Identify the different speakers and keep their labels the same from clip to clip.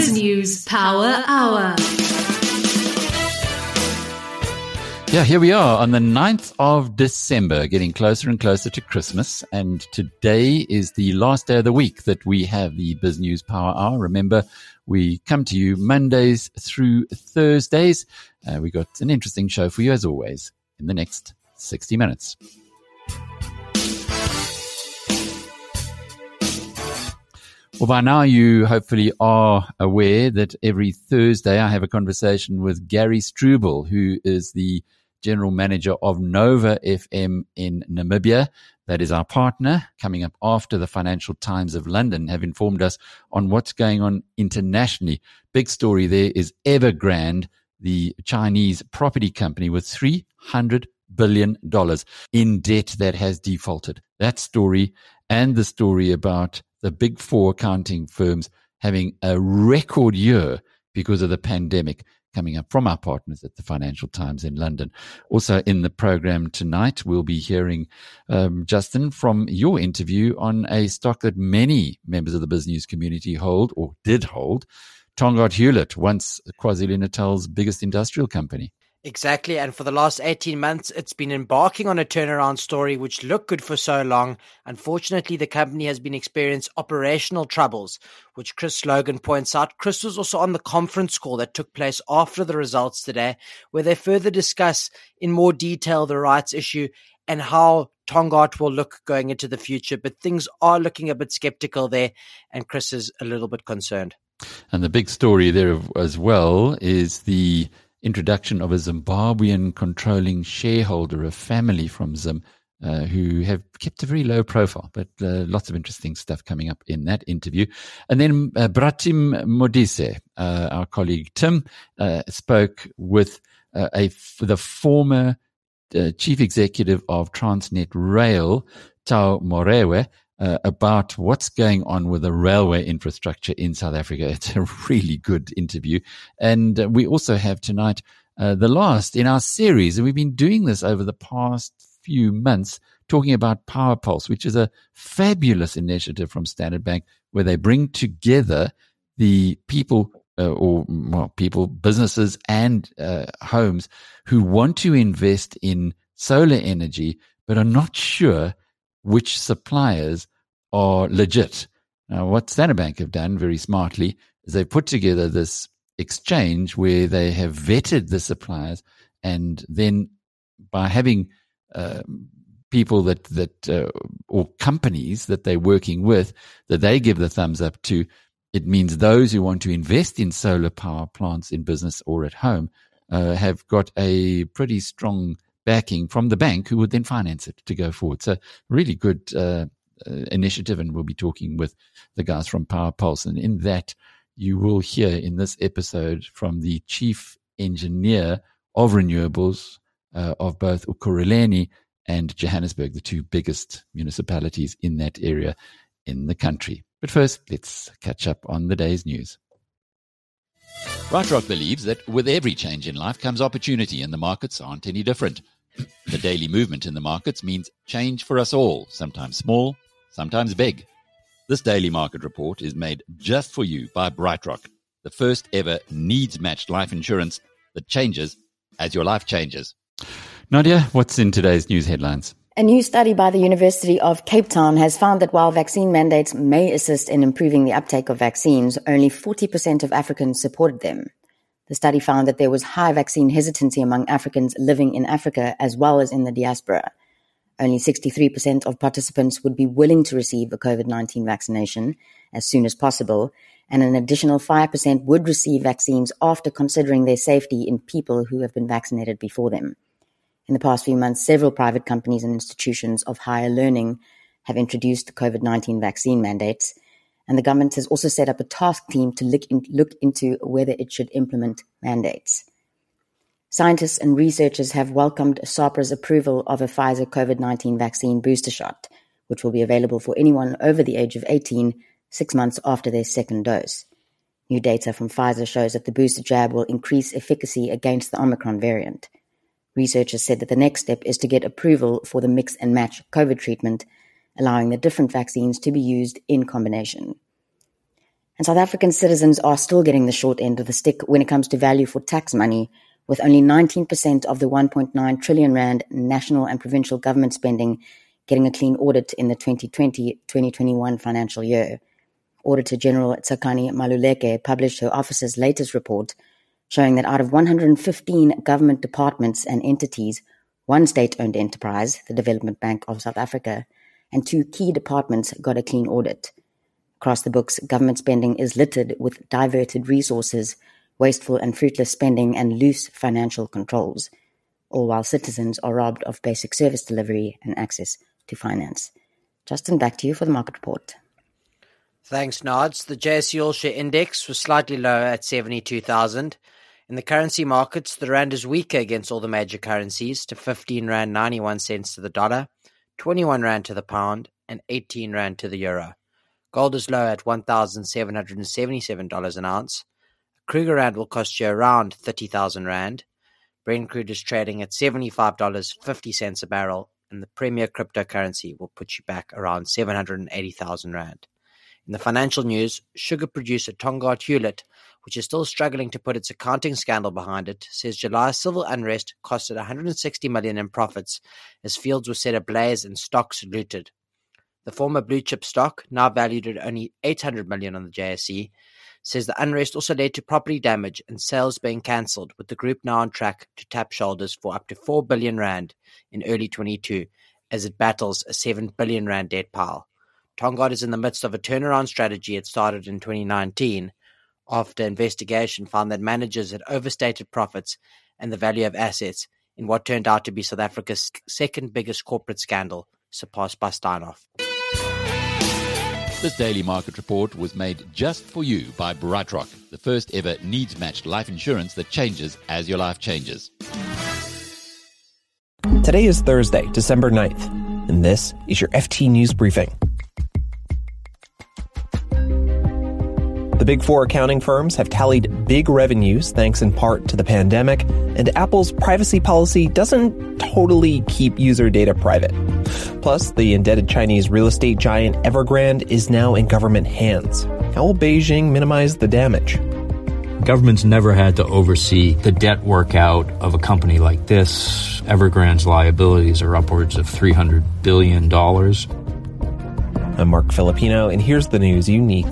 Speaker 1: BizNews Power Hour.
Speaker 2: Yeah, here we are on the 9th of December, getting closer and closer to Christmas. And today is the last day of the week that we have the BizNews Power Hour. Remember, we come to you Mondays through Thursdays. Uh, we got an interesting show for you as always in the next 60 minutes. Well, by now you hopefully are aware that every Thursday I have a conversation with Gary Stroebel, who is the general manager of Nova FM in Namibia. That is our partner coming up after the Financial Times of London have informed us on what's going on internationally. Big story there is Evergrande, the Chinese property company with 300 billion dollars in debt that has defaulted. That story and the story about the big four accounting firms having a record year because of the pandemic coming up from our partners at the Financial Times in London. Also in the program tonight, we'll be hearing, um, Justin, from your interview on a stock that many members of the business community hold or did hold. Tongaat Hulett, once KwaZulu-Natal's biggest industrial company.
Speaker 3: Exactly. And for the last 18 months, it's been embarking on a turnaround story which looked good for so long. Unfortunately, the company has been experiencing operational troubles, which Chris Logan points out. Chris was also on the conference call that took place after the results today, where they further discuss in more detail the rights issue and how Tongaat will look going into the future. But things are looking a bit skeptical there, and Chris is a little bit concerned.
Speaker 2: And the big story there as well is the introduction of a Zimbabwean controlling shareholder, a family from Zim, uh, who have kept a very low profile, but uh, lots of interesting stuff coming up in that interview. And then uh, Bratim Modise, uh, our colleague Tim, uh, spoke with uh, a the former chief executive of Transnet Rail, Tau Morwe, uh, about what's going on with the railway infrastructure in South Africa. It's a really good interview. And uh, we also have tonight uh, the last in our series. And we've been doing this over the past few months, talking about PowerPulse, which is a fabulous initiative from Standard Bank where they bring together the people uh, or well, people, businesses, and uh, homes who want to invest in solar energy but are not sure which suppliers are legit. Now, what Standard Bank have done very smartly is they've put together this exchange where they have vetted the suppliers, and then by having uh, people that that uh, or companies that they're working with that they give the thumbs up to, it means those who want to invest in solar power plants in business or at home uh, have got a pretty strong backing from the bank, who would then finance it to go forward. So, really good uh, uh, initiative, and we'll be talking with the guys from PowerPulse. And in that, you will hear in this episode from the chief engineer of renewables uh, of both Ekurhuleni and Johannesburg, the two biggest municipalities in that area in the country. But first, let's catch up on the day's news. BrightRock believes that with every change in life comes opportunity, and the markets aren't any different. The daily movement in the markets means change for us all, sometimes small, sometimes big. This daily market report is made just for you by BrightRock, the first ever needs matched life insurance that changes as your life changes. Nadia, what's in today's news headlines?
Speaker 4: A new study by the University of Cape Town has found that while vaccine mandates may assist in improving the uptake of vaccines, only 40% of Africans supported them. The study found that there was high vaccine hesitancy among Africans living in Africa as well as in the diaspora. Only 63% of participants would be willing to receive a COVID 19 vaccination as soon as possible, and an additional 5% would receive vaccines after considering their safety in people who have been vaccinated before them. In the past few months, several private companies and institutions of higher learning have introduced COVID 19 vaccine mandates, and the government has also set up a task team to look, in, look into whether it should implement mandates. Scientists and researchers have welcomed SAHPRA's approval of a Pfizer COVID-19 vaccine booster shot, which will be available for anyone over the age of 18 six months after their second dose. New data from Pfizer shows that the booster jab will increase efficacy against the Omicron variant. Researchers said that the next step is to get approval for the mix and match COVID treatment, allowing the different vaccines to be used in combination. And South African citizens are still getting the short end of the stick when it comes to value for tax money, with only 19% of the 1.9 trillion rand national and provincial government spending getting a clean audit in the 2020-2021 financial year. Auditor General Tsakani Maluleke published her office's latest report showing that out of 115 government departments and entities, one state-owned enterprise, the Development Bank of South Africa, and two key departments got a clean audit. Across the books, government spending is littered with diverted resources, wasteful and fruitless spending, and loose financial controls, all while citizens are robbed of basic service delivery and access to finance. Justin, back to you for the market report.
Speaker 3: Thanks, Nods. The JSE All Share Index was slightly lower at 72,000. In the currency markets, the rand is weaker against all the major currencies to 15 rand 91 cents to the dollar, 21 rand to the pound, and 18 rand to the euro. Gold is low at $1,777 an ounce. Krugerrand will cost you around 30,000 rand. Brent crude is trading at $75.50 a barrel, and the premier cryptocurrency will put you back around 780,000 rand. In the financial news, sugar producer Tongaat Hulett, which is still struggling to put its accounting scandal behind it, says July's civil unrest costed 160 million in profits as fields were set ablaze and stocks looted. The former blue chip stock, now valued at only 800 million on the JSE, says the unrest also led to property damage and sales being cancelled, with the group now on track to tap shoulders for up to 4 billion rand in early 22 as it battles a 7 billion rand debt pile. Tongaat is in the midst of a turnaround strategy it started in 2019 after investigation found that managers had overstated profits and the value of assets in what turned out to be South Africa's second biggest corporate scandal, surpassed by Steinhoff.
Speaker 2: This daily market report was made just for you by BrightRock, the first ever needs matched life insurance that changes as your life changes.
Speaker 5: Today is Thursday, December 9th, and this is your FT News Briefing. The big four accounting firms have tallied big revenues thanks in part to the pandemic, and Apple's privacy policy doesn't totally keep user data private. Plus, the indebted Chinese real estate giant Evergrande is now in government hands. How will Beijing minimize the damage?
Speaker 6: Government's never had to oversee the debt workout of a company like this. Evergrande's liabilities are upwards of $300 billion.
Speaker 5: I'm Marc Filippino, and here's the news you need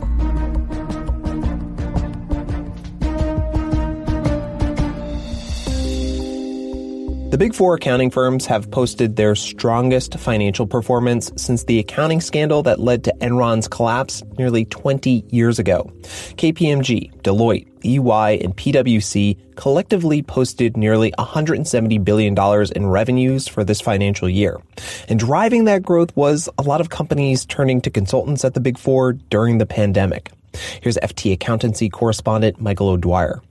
Speaker 5: The big four accounting firms have posted their strongest financial performance since the accounting scandal that led to Enron's collapse nearly 20 years ago. KPMG, Deloitte, EY, and PwC collectively posted nearly $170 billion in revenues for this financial year. And driving that growth was a lot of companies turning to consultants at the big four during the pandemic. Here's FT accountancy correspondent Michael O'Dwyer.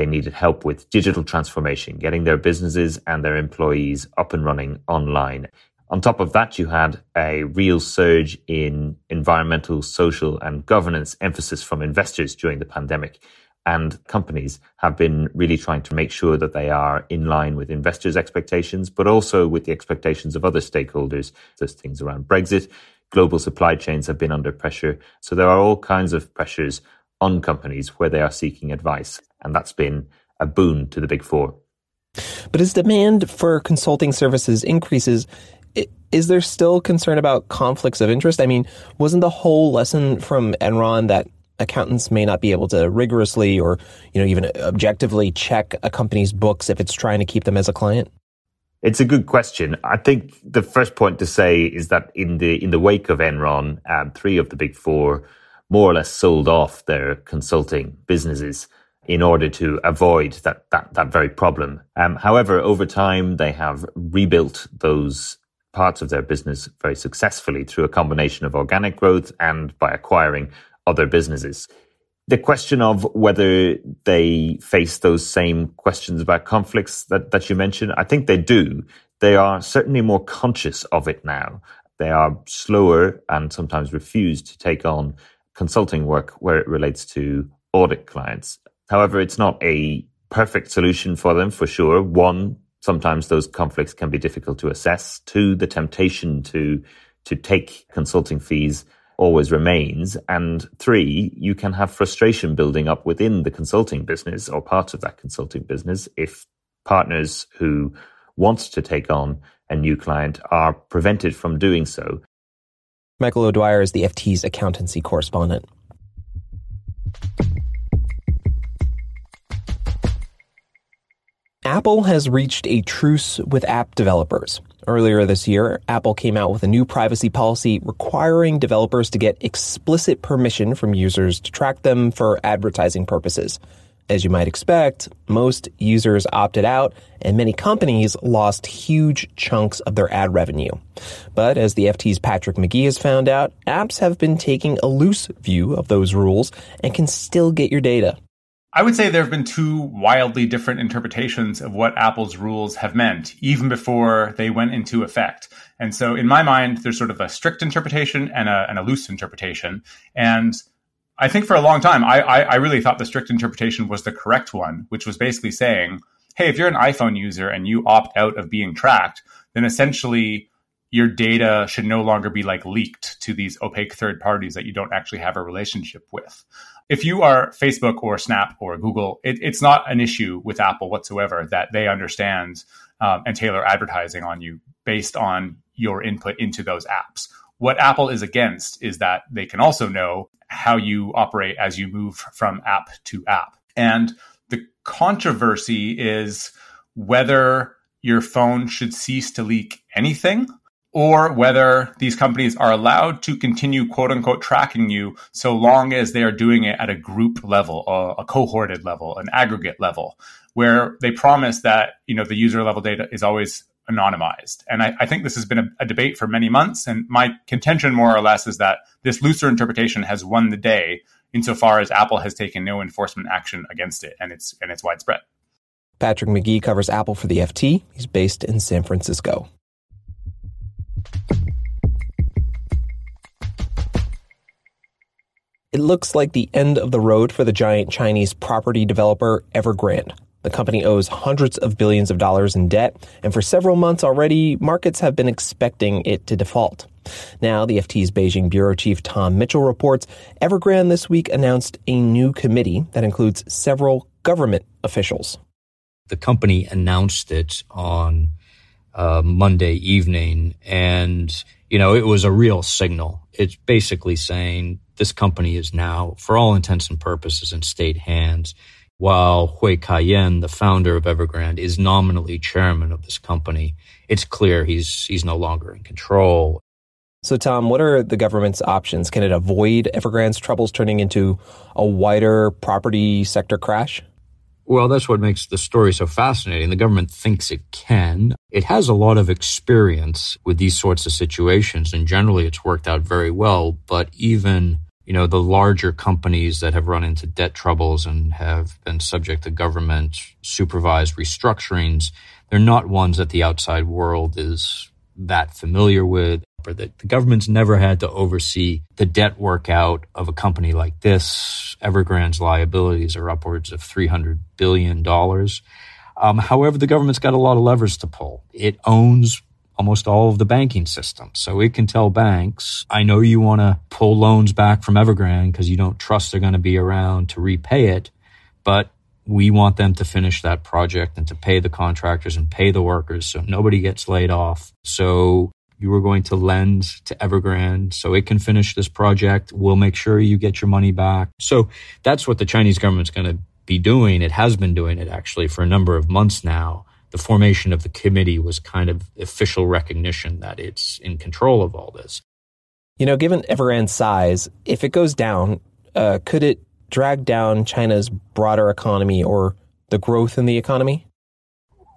Speaker 7: They needed help with digital transformation, getting their businesses and their employees up and running online. On top of that, you had a real surge in environmental, social, and governance emphasis from investors during the pandemic. And companies have been really trying to make sure that they are in line with investors' expectations, but also with the expectations of other stakeholders. There's things around Brexit. Global supply chains have been under pressure. So there are all kinds of pressures on companies where they are seeking advice. And that's been a boon to the big four.
Speaker 5: But as demand for consulting services increases, is there still concern about conflicts of interest? I mean, wasn't the whole lesson from Enron that accountants may not be able to rigorously or, you know, even objectively check a company's books if it's trying to keep them as a client?
Speaker 7: It's a good question. I think the first point to say is that in the in the wake of Enron, um, three of the big four more or less sold off their consulting businesses in order to avoid that that, that very problem. Um, however, over time, they have rebuilt those parts of their business very successfully through a combination of organic growth and by acquiring other businesses. The question of whether they face those same questions about conflicts that, that you mentioned, I think they do. They are certainly more conscious of it now. They are slower and sometimes refuse to take on consulting work where it relates to audit clients. However, it's not a perfect solution for them for sure. One, sometimes those conflicts can be difficult to assess. Two, the temptation to to take consulting fees always remains. And three, you can have frustration building up within the consulting business or parts of that consulting business if partners who want to take on a new client are prevented from doing so.
Speaker 5: Michael O'Dwyer is the FT's accountancy correspondent. Apple has reached a truce with app developers. Earlier this year, Apple came out with a new privacy policy requiring developers to get explicit permission from users to track them for advertising purposes. As you might expect, most users opted out and many companies lost huge chunks of their ad revenue. But as the FT's Patrick McGee has found out, apps have been taking a loose view of those rules and can still get your data.
Speaker 8: I would say there have been two wildly different interpretations of what Apple's rules have meant, even before they went into effect. And so, in my mind, there's sort of a strict interpretation and a, and a loose interpretation. And I think for a long time, I, I, I really thought the strict interpretation was the correct one, which was basically saying, hey, if you're an iPhone user and you opt out of being tracked, then essentially your data should no longer be like leaked to these opaque third parties that you don't actually have a relationship with if you are Facebook or Snap or Google, it, it's not an issue with Apple whatsoever that they understand um, and tailor advertising on you based on your input into those apps. What Apple is against is that they can also know how you operate as you move from app to app. And the controversy is whether your phone should cease to leak anything or whether these companies are allowed to continue quote unquote tracking you so long as they are doing it at a group level, a, a cohorted level, an aggregate level, where they promise that you know the user level data is always anonymized. And I, I think this has been a, a, debate for many months. And my contention, more or less, is that this looser interpretation has won the day insofar as Apple has taken no enforcement action against it, and it's and it's widespread.
Speaker 5: Patrick McGee covers Apple for the FT. He's based in San Francisco. It looks like the end of the road for the giant Chinese property developer Evergrande. The company owes hundreds of billions of dollars in debt, and for several months already, markets have been expecting it to default. Now, the FT's Beijing bureau chief Tom Mitchell reports Evergrande this week announced a new committee that includes several government officials.
Speaker 6: The company announced it on uh, Monday evening, and you know it was a real signal. It's basically saying this company is now, for all intents and purposes, in state hands. While Hui Ka Yan, the founder of Evergrande, is nominally chairman of this company, it's clear he's he's no longer in control.
Speaker 5: So, Tom, what are the government's options? Can it avoid Evergrande's troubles turning into a wider property sector crash?
Speaker 6: Well, that's what makes the story so fascinating. The government thinks it can. It has a lot of experience with these sorts of situations, and generally it's worked out very well. But even, you know, the larger companies that have run into debt troubles and have been subject to government supervised restructurings, they're not ones that the outside world is that familiar with or that the government's never had to oversee the debt workout of a company like this. Evergrande's liabilities are upwards of $300 billion. Um, however, the government's got a lot of levers to pull. It owns almost all of the banking system. So it can tell banks, I know you want to pull loans back from Evergrande because you don't trust they're going to be around to repay it, but we want them to finish that project and to pay the contractors and pay the workers so nobody gets laid off. So you are going to lend to Evergrande so it can finish this project. We'll make sure you get your money back. So that's what the Chinese government's going to be doing. It has been doing it actually for a number of months now. The formation of the committee was kind of official recognition that it's in control of all this.
Speaker 5: You know, given Evergrande's size, if it goes down, uh, could it drag down China's broader economy or the growth in the economy?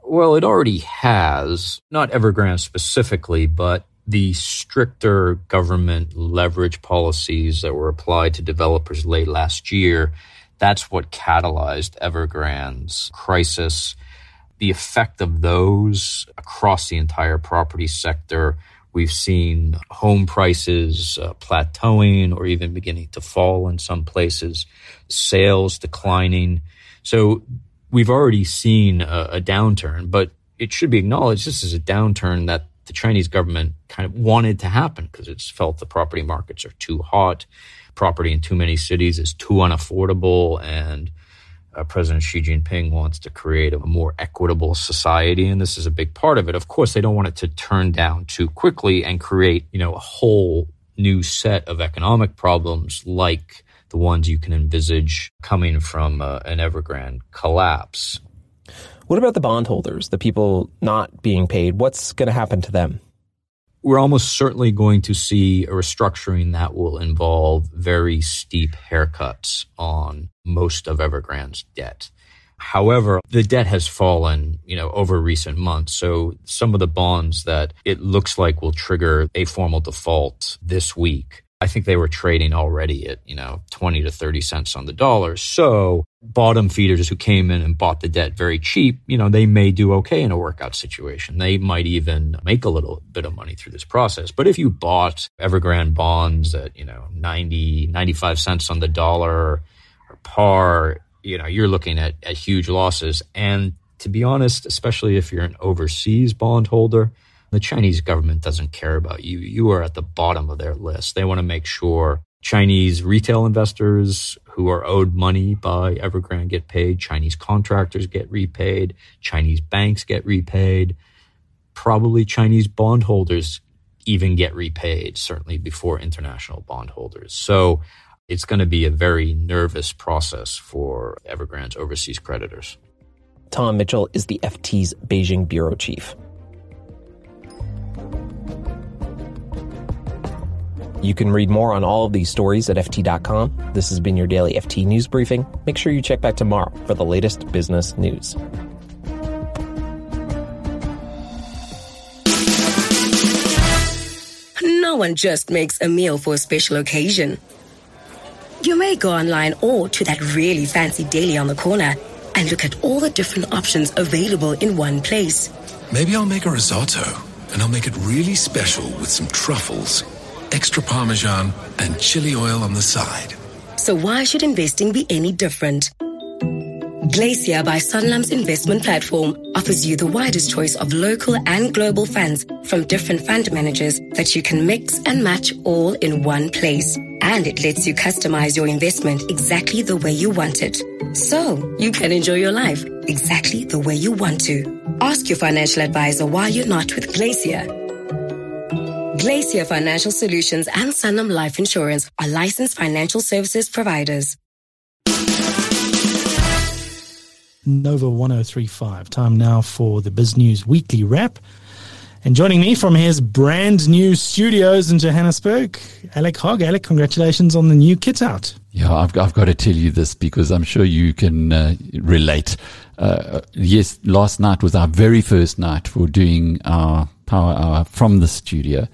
Speaker 6: Well, it already has, not Evergrande specifically, but the stricter government leverage policies that were applied to developers late last year, that's what catalyzed Evergrande's crisis. The effect of those across the entire property sector We've seen home prices uh, plateauing or even beginning to fall in some places, sales declining. So we've already seen a, a downturn, but it should be acknowledged this is a downturn that the Chinese government kind of wanted to happen because it's felt the property markets are too hot, property in too many cities is too unaffordable, and uh, President Xi Jinping wants to create a more equitable society, and this is a big part of it. Of course, they don't want it to turn down too quickly and create, you know, a whole new set of economic problems like the ones you can envisage coming from uh, an Evergrande collapse.
Speaker 5: What about the bondholders, the people not being paid? What's going to happen to them?
Speaker 6: We're almost certainly going to see a restructuring that will involve very steep haircuts on most of Evergrande's debt. However, the debt has fallen, you know, over recent months. So some of the bonds that it looks like will trigger a formal default this week I think they were trading already at, you know, 20 to 30 cents on the dollar. So bottom feeders who came in and bought the debt very cheap, you know, they may do okay in a workout situation. They might even make a little bit of money through this process. But if you bought Evergrande bonds at, you know, 90, 95 cents on the dollar or par, you know, you're looking at, at huge losses. And to be honest, especially if you're an overseas bondholder, the Chinese government doesn't care about you. You are at the bottom of their list. They want to make sure Chinese retail investors who are owed money by Evergrande get paid, Chinese contractors get repaid, Chinese banks get repaid, probably Chinese bondholders even get repaid, certainly before international bondholders. So it's going to be a very nervous process for Evergrande's overseas creditors.
Speaker 5: Tom Mitchell is the FT's Beijing bureau chief. You can read more on all of these stories at FT.com. This has been your daily FT News Briefing. Make sure you check back tomorrow for the latest business news.
Speaker 9: No one just makes a meal for a special occasion. You may go online or to that really fancy deli on the corner and look at all the different options available in one place.
Speaker 10: Maybe I'll make a risotto and I'll make it really special with some truffles extra parmesan, and chili oil on the side.
Speaker 9: So why should investing be any different? Glacier by Sanlam's investment platform offers you the widest choice of local and global funds from different fund managers that you can mix and match all in one place. And it lets you customize your investment exactly the way you want it. So you can enjoy your life exactly the way you want to. Ask your financial advisor why you're not with Glacier. Glacier Financial Solutions and Sanlam Life Insurance are licensed financial services providers.
Speaker 11: Nova 1035. Time now for the BizNews Weekly Wrap. And joining me from his brand new studios in Johannesburg, Alec Hogg. Alec, congratulations on the new kit out.
Speaker 2: Yeah, I've, I've got to tell you this because I'm sure you can uh, relate. Uh, yes, last night was our very first night for doing our power hour from the studio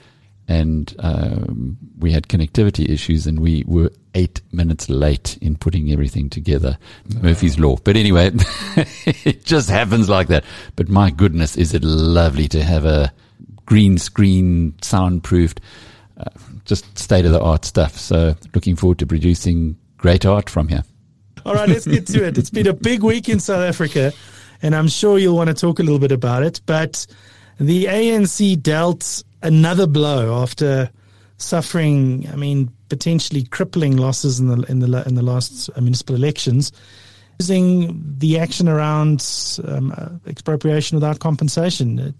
Speaker 2: and um, we had connectivity issues and we were eight minutes late in putting everything together. Murphy's Law. But anyway, it just happens like that. But my goodness, is it lovely to have a green screen, soundproofed, uh, just state of the art stuff. So looking forward to producing great art from here.
Speaker 11: All right, let's get to it. It's been a big week in South Africa, and I'm sure you'll want to talk a little bit about it. But the ANC dealt another blow after suffering, I mean, potentially crippling losses in the in the in the last uh, municipal elections, using the action around um, uh, expropriation without compensation. It,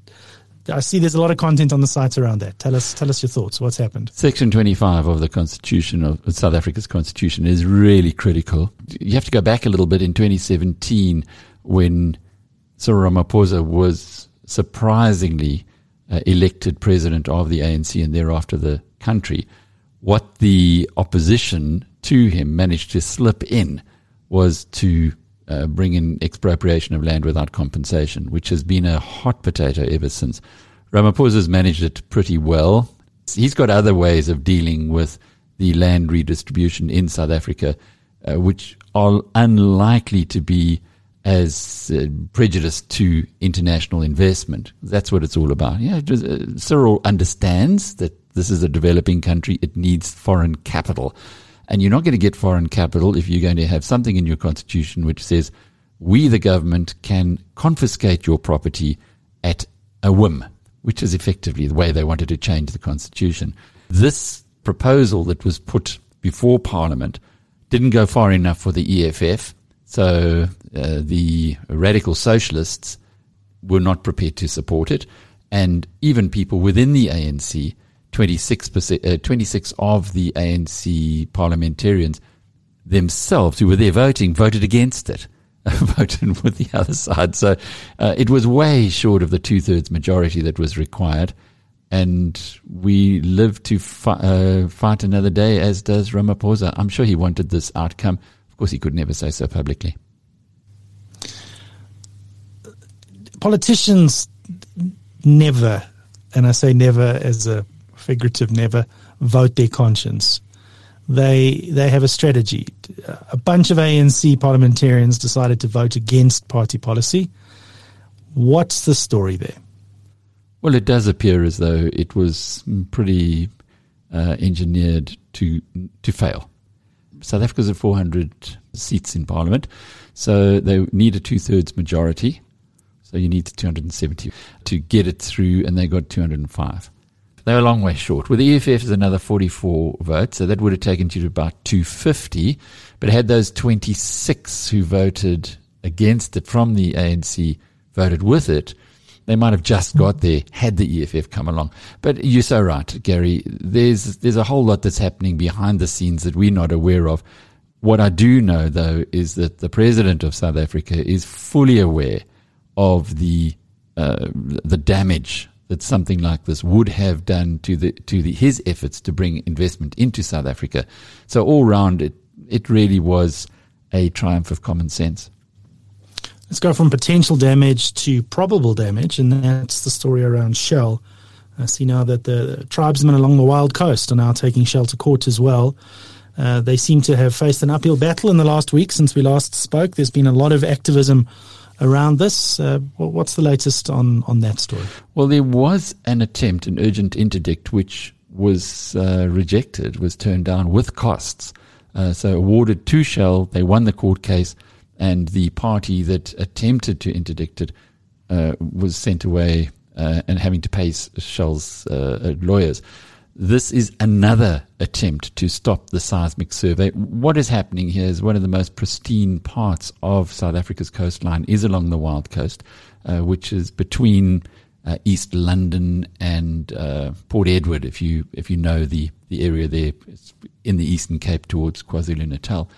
Speaker 11: I see there's a lot of content on the sites around that. Tell us, tell us your thoughts. What's happened?
Speaker 2: Section 25 of the Constitution of South Africa's Constitution is really critical. You have to go back a little bit in 2017 when Cyril Ramaphosa was surprisingly uh, elected president of the ANC and thereafter the country, what the opposition to him managed to slip in was to uh, bring in expropriation of land without compensation, which has been a hot potato ever since. Ramaphosa's managed it pretty well. He's got other ways of dealing with the land redistribution in South Africa, uh, which are unlikely to be as uh, prejudice to international investment. That's what it's all about. Yeah, uh, Cyril understands that this is a developing country. It needs foreign capital. And you're not going to get foreign capital if you're going to have something in your constitution which says we, the government, can confiscate your property at a whim. which is effectively the way they wanted to change the constitution. This proposal that was put before Parliament didn't go far enough for the EFF, so uh, the radical socialists were not prepared to support it, and even people within the ANC, 26, uh, 26 of the ANC parliamentarians themselves who were there voting voted against it. voted with the other side. So uh, it was way short of the two thirds majority that was required. And we live to fi- uh, fight another day, as does Ramaphosa. I'm sure he wanted this outcome. Of course, he could never say so publicly.
Speaker 11: Politicians never, and I say never as a figurative never, vote their conscience they they have a strategy. A bunch of ANC parliamentarians decided to vote against party policy. What's the story there?
Speaker 2: Well, it does appear as though it was pretty uh, engineered to to fail. South Africa's at 400 seats in parliament, so they need a two thirds majority. So you need 270 to get it through, and they got 205. They're a long way short. With the EFF is another 44 votes, so that would have taken you to about 250. But had those 26 who voted against it from the ANC voted with it, they might have just got there had the EFF come along. But you're so right, Gary. There's there's a whole lot that's happening behind the scenes that we're not aware of. What I do know, though, is that the president of South Africa is fully aware of the uh, the damage that something like this would have done to the to the, his efforts to bring investment into South Africa. So all round, it it really was a triumph of common sense.
Speaker 11: Let's go from potential damage to probable damage, and that's the story around Shell. I see now that the tribesmen along the Wild Coast are now taking Shell to court as well. Uh, they seem to have faced an uphill battle in the last week since we last spoke. There's been a lot of activism around this. Uh, what's the latest on, on that story?
Speaker 2: Well, there was an attempt, an urgent interdict, which was uh, rejected, was turned down with costs. Uh, so awarded to Shell, they won the court case, and the party that attempted to interdict it uh, was sent away uh, and having to pay Shell's uh, lawyers. This is another attempt to stop the seismic survey. What is happening here is one of the most pristine parts of South Africa's coastline is along the Wild Coast, uh, which is between uh, East London and uh, Port Edward. If you if you know the the area there, it's in the Eastern Cape towards KwaZulu Natal.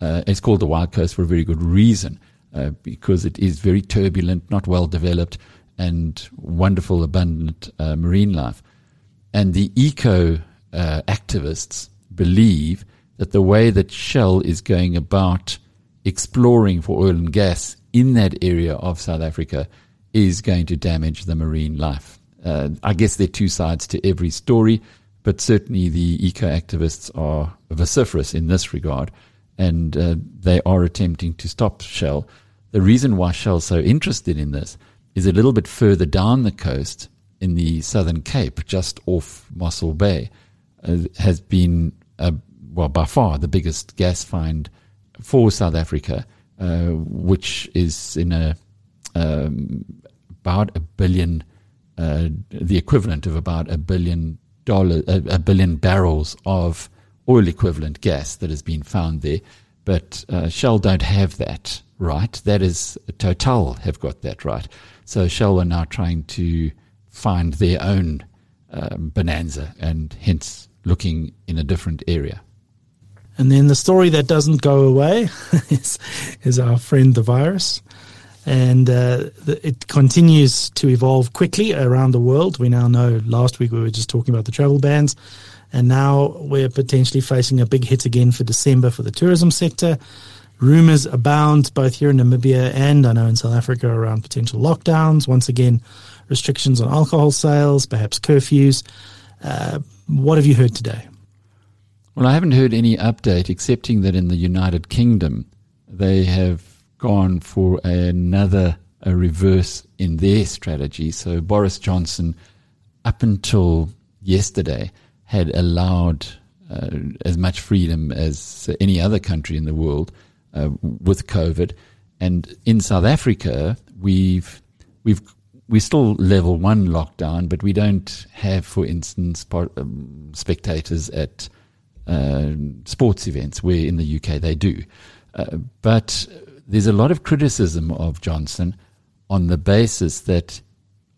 Speaker 2: Uh, it's called the Wild Coast for a very good reason, uh, because it is very turbulent, not well developed, and wonderful, abundant uh, marine life. And the eco uh, activists believe that the way that Shell is going about exploring for oil and gas in that area of South Africa is going to damage the marine life. Uh, I guess there are two sides to every story, but certainly the eco activists are vociferous in this regard, and uh, they are attempting to stop Shell. The reason why Shell's so interested in this is a little bit further down the coast in the Southern Cape, just off Mossel Bay, uh, has been, uh, well, by far the biggest gas find for South Africa, uh, which is in a um, about a billion, uh, the equivalent of about a billion dollar, a, a, billion barrels of oil equivalent gas that has been found there. But uh, Shell don't have that right. That is Total have got that right. So Shell are now trying to find their own um, bonanza and hence looking in a different area.
Speaker 11: And then the story that doesn't go away is, is our friend the virus. And uh, it continues to evolve quickly around the world. We now know last week we were just talking about the travel bans. And now we're potentially facing a big hit again for December for the tourism sector. Rumors abound both here in Namibia and I know in South Africa around potential lockdowns. Once again, restrictions on alcohol sales, perhaps curfews. Uh, what have you heard today?
Speaker 2: Well, I haven't heard any update, excepting that in the United Kingdom, they have gone for another a reverse in their strategy. So Boris Johnson, up until yesterday, had allowed uh, as much freedom as any other country in the world uh, with COVID. And in South Africa, we've we've we're still level one lockdown, but we don't have, for instance, part, um, spectators at uh, sports events, where in the UK they do. Uh, but there's a lot of criticism of Johnson on the basis that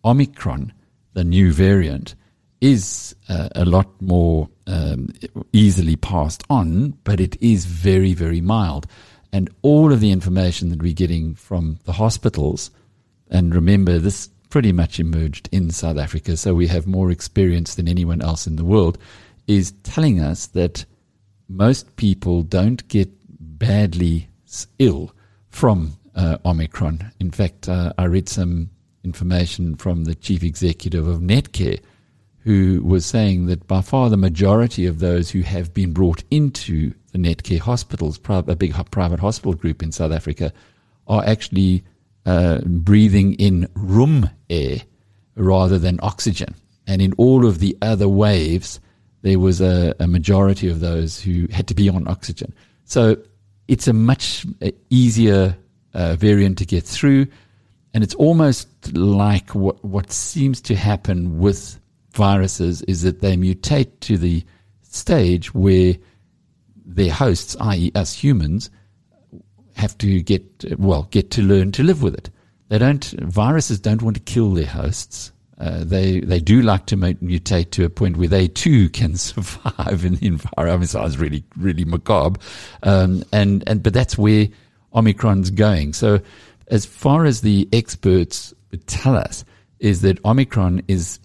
Speaker 2: Omicron, the new variant, is uh, a lot more um, easily passed on, but it is very, very mild. And all of the information that we're getting from the hospitals, and remember, this pretty much emerged in South Africa, so we have more experience than anyone else in the world, is telling us that most people don't get badly ill from uh, Omicron. In fact, uh, I read some information from the chief executive of Netcare who was saying that by far the majority of those who have been brought into the Netcare hospitals, a big private hospital group in South Africa, are actually uh, breathing in room air rather than oxygen. And in all of the other waves, there was a, a majority of those who had to be on oxygen. So it's a much uh, easier uh, variant to get through. And it's almost like what, what seems to happen with viruses is that they mutate to the stage where their hosts, i.e., us humans, have to get well get to learn to live with it. They don't viruses don't want to kill their hosts. Uh, they they do like to mutate to a point where they too can survive in the environment. Sounds really really macabre, um, and and but that's where Omicron's going. So, as far as the experts tell us, is that Omicron is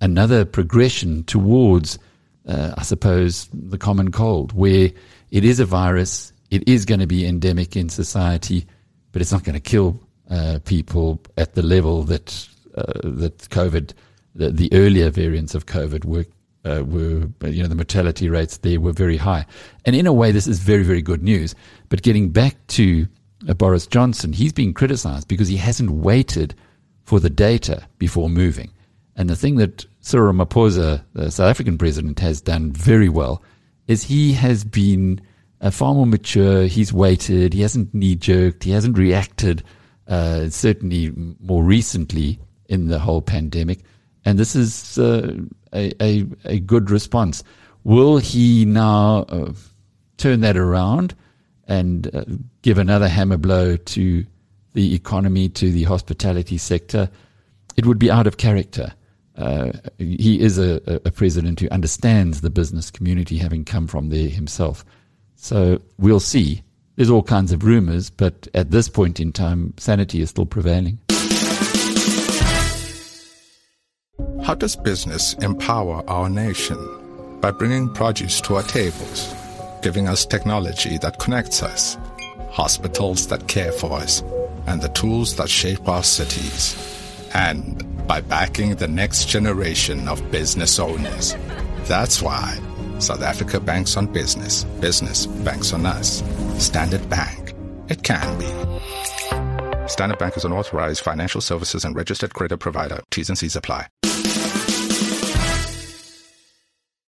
Speaker 2: another progression towards, uh, I suppose, the common cold, where it is a virus, it is going to be endemic in society, but it's not going to kill uh, people at the level that uh, that COVID, the, the, earlier variants of COVID were. Uh, were you know the mortality rates there were very high, and in a way this is very very good news. But getting back to uh, Boris Johnson, he's been criticised because he hasn't waited for the data before moving. And the thing that Cyril Ramaphosa, the South African president, has done very well is he has been uh, far more mature. He's waited. He hasn't knee jerked. He hasn't reacted, uh, certainly more recently in the whole pandemic. And this is uh, a, a, a, good response. Will he now uh, turn that around and uh, give another hammer blow to the economy, to the hospitality sector? It would be out of character. Uh, he is a, a, president who understands the business community, having come from there himself. So we'll see. There's all kinds of rumors, but at this point in time, sanity is still prevailing.
Speaker 12: How does business empower our nation? By bringing produce to our tables, giving us technology that connects us, hospitals that care for us, and the tools that shape our cities. And by backing the next generation of business owners. That's why South Africa banks on business. Business banks on us. Standard Bank. It can be. Standard Bank is an authorized financial services and registered credit provider. T's and C's apply.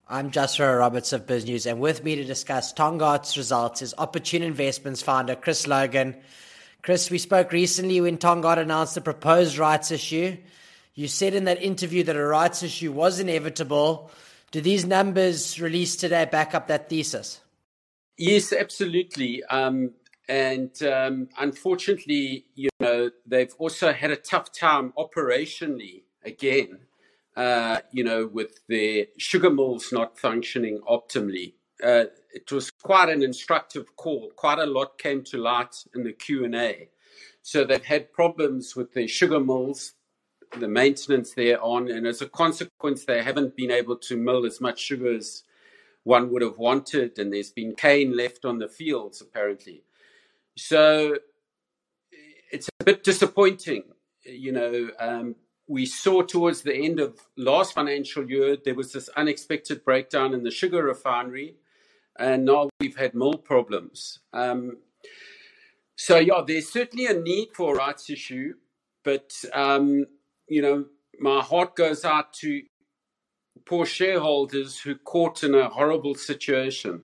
Speaker 3: I'm Joshua Roberts of BizNews, and with me to discuss Tongaat's results is Opportune Investments founder Chris Logan. Chris, we spoke recently when Tongaat announced the proposed rights issue. You said in that interview that a rights issue was inevitable. Do these numbers released today back up that thesis?
Speaker 13: Yes, absolutely. Um, and um, unfortunately, you know, they've also had a tough time operationally again, uh, you know, with their sugar mills not functioning optimally. Uh, it was quite an instructive call. Quite a lot came to light in the Q&A. So they've had problems with their sugar mills the maintenance there on, and as a consequence, they haven't been able to mill as much sugar as one would have wanted, and there's been cane left on the fields apparently. So it's a bit disappointing, you know. Um, we saw towards the end of last financial year there was this unexpected breakdown in the sugar refinery, and now we've had mill problems. Um, so yeah, there's certainly a need for a rights issue, but um, you know, my heart goes out to poor shareholders who caught in a horrible situation.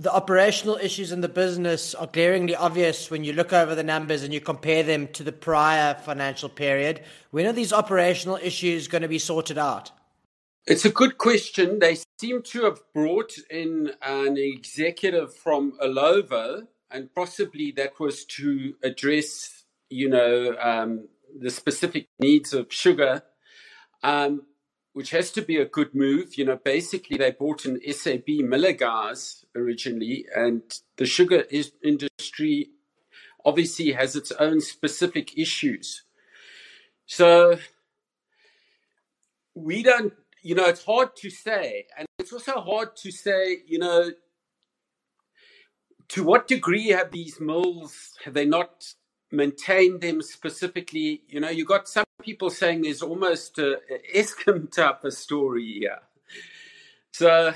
Speaker 3: the operational issues in the business are glaringly obvious when you look over the numbers and you compare them to the prior financial period. When are these operational issues going to be sorted out?
Speaker 13: It's a good question. They seem to have brought in an executive from Illovo, and possibly that was to address, you know, um, the specific needs of sugar. Um, which has to be a good move. You know, basically they bought an SAB Miller guys originally, and the sugar is- industry obviously has its own specific issues. So we don't, you know, it's hard to say, and it's also hard to say, you know, to what degree have these mills have they not maintain them specifically. You know, you got some people saying there's almost a, a type of story here. So.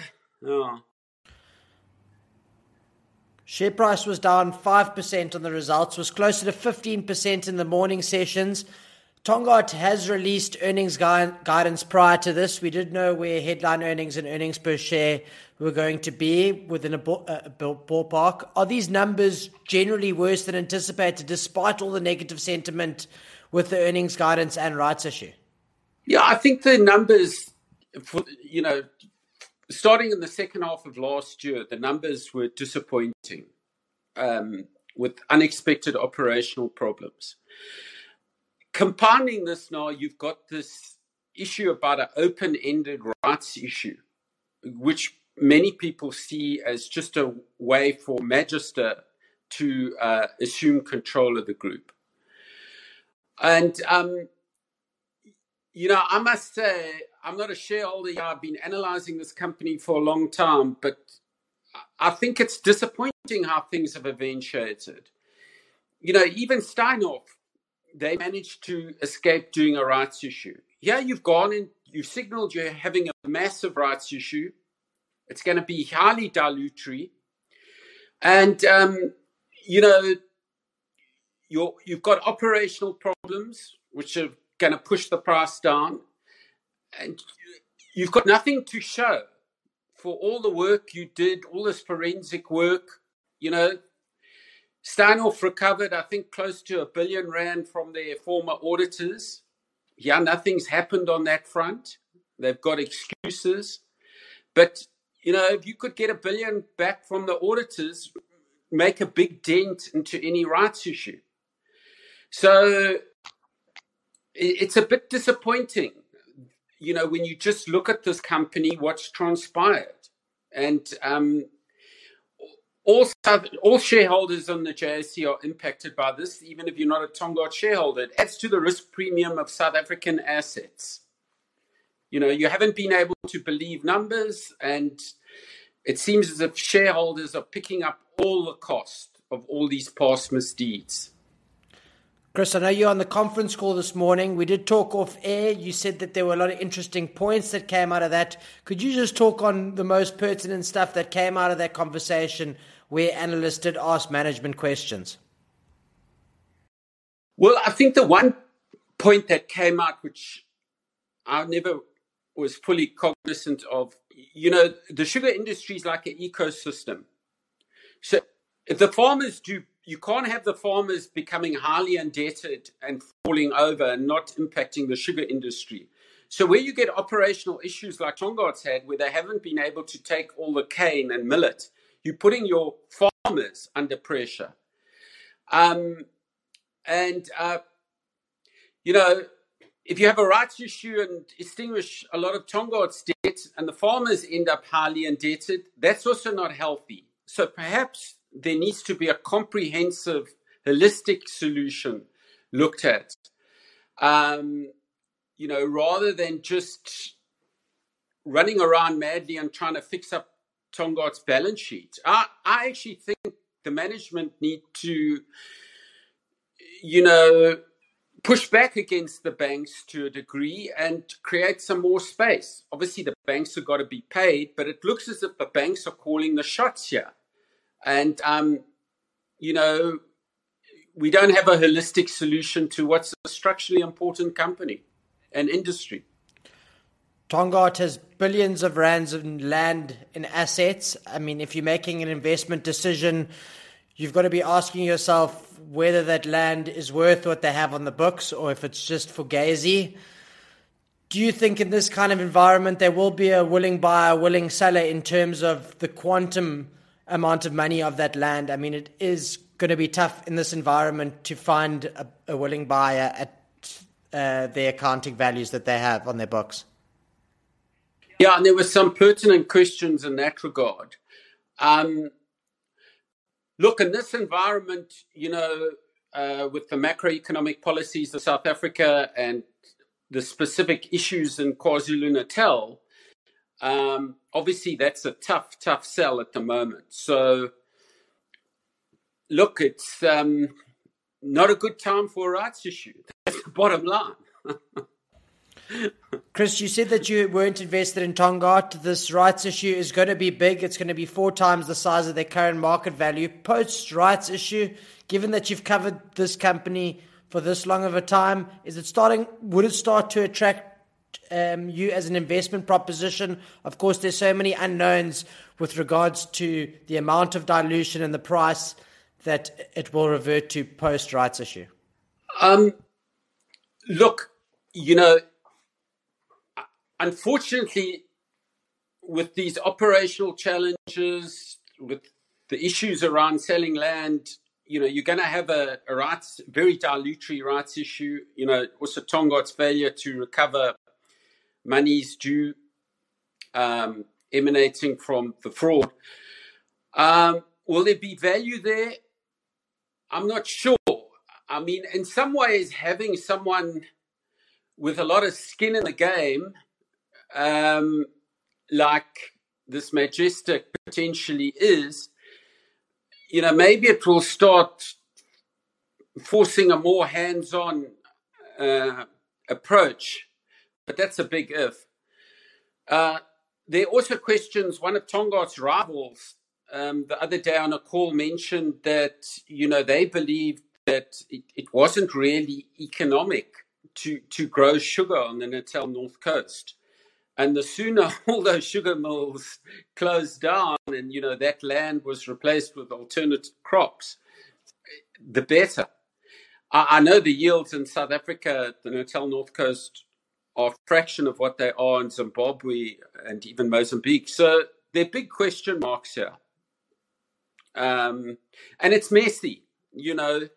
Speaker 3: Share price was down 5% on the results, was closer to 15% in the morning sessions. Tongaat has released earnings gui- guidance prior to this. We did know where headline earnings and earnings per share were going to be within a, ball, a ballpark. Are these numbers generally worse than anticipated, despite all the negative sentiment with the earnings guidance and rights issue?
Speaker 13: Yeah, I think the numbers, for, you know, starting in the second half of last year, the numbers were disappointing um, with unexpected operational problems compounding this now, you've got this issue about an open ended rights issue, which many people see as just a way for Magister to uh, assume control of the group. And, um, you know, I must say, I'm not a shareholder. I've been analyzing this company for a long time, but I think it's disappointing how things have eventuated. You know, even Steinhoff, they managed to escape doing a rights issue. Yeah, you've gone and you've signaled you're having a massive rights issue. It's going to be highly dilutory. And, um, you know, you you've got operational problems, which are going to push the price down. And you've got nothing to show for all the work you did, all this forensic work. You know, Steinhoff recovered, I think, close to a billion rand from their former auditors. Yeah, nothing's happened on that front. They've got excuses. But, you know, if you could get a billion back from the auditors, make a big dent into any rights issue. So it's a bit disappointing, you know, when you just look at this company, what's transpired. And um, all, all shareholders on the JSE are impacted by this, even if you're not a Tongaat shareholder. It adds to the risk premium of South African assets. You know, you haven't been able to believe numbers, and it seems as if shareholders are picking up all the cost of all these past misdeeds.
Speaker 3: Chris, I know you're on the conference call this morning. We did talk off air. You said that there were a lot of interesting points that came out of that. Could you just talk on the most pertinent stuff that came out of that conversation where analysts did ask management questions?
Speaker 13: Well, I think the one point that came out, which I never was fully cognizant of, you know, the sugar industry is like an ecosystem. So if the farmers do you can't have the farmers becoming highly indebted and falling over and not impacting the sugar industry. So where you get operational issues like Tongaat's had, where they haven't been able to take all the cane and millet, you're putting your farmers under pressure. Um, and uh, you know, if you have a rights issue and extinguish a lot of Tongaat's debt, and the farmers end up highly indebted, that's also not healthy. So perhaps there needs to be a comprehensive, holistic solution looked at. Um, you know, rather than just running around madly and trying to fix up Tongaat's balance sheet. I, I actually think the management need to, you know, push back against the banks to a degree and create some more space. Obviously, the banks have got to be paid, but it looks as if the banks are calling the shots here. And, um, you know, we don't have a holistic solution to what's a structurally important company and industry.
Speaker 3: Tongaat has billions of rands in land in assets. I mean, if you're making an investment decision, you've got to be asking yourself whether that land is worth what they have on the books or if it's just for gazy. Do you think in this kind of environment there will be a willing buyer, willing seller in terms of the quantum amount of money of that land? I mean, it is going to be tough in this environment to find a, a willing buyer at uh, the accounting values that they have on their books.
Speaker 13: Yeah, and there were some pertinent questions in that regard. Um, look, in this environment, you know, uh, with the macroeconomic policies of South Africa and the specific issues in KwaZulu Natal, um, obviously that's a tough, tough sell at the moment. So, look, it's um, not a good time for a rights issue. That's the bottom line.
Speaker 3: Chris, you said that you weren't invested in Tongaat. This rights issue is going to be big. It's going to be four times the size of their current market value. Post rights issue, given that you've covered this company for this long of a time, is it starting? Would it start to attract um, you as an investment proposition? Of course, there's so many unknowns with regards to the amount of dilution and the price that it will revert to post rights issue.
Speaker 13: Um, look, you know, unfortunately, with these operational challenges, with the issues around selling land, you know, you're going to have a, a rights, very dilutory rights issue. You know, also Tongaat's failure to recover monies due um, emanating from the fraud. Um, will there be value there? I'm not sure. I mean, in some ways, having someone with a lot of skin in the game um, like this Magister potentially is, you know, maybe it will start forcing a more hands-on uh, approach, but that's a big if. Uh, there are also questions. One of Tongaat's rivals um, the other day on a call mentioned that you know they believed that it, it wasn't really economic to to grow sugar on the Natal North Coast. And the sooner all those sugar mills closed down and, you know, that land was replaced with alternative crops, the better. I, I know the yields in South Africa, the Natal North Coast, are a fraction of what they are in Zimbabwe and even Mozambique. So there are big question marks here. Um, and it's messy, you know.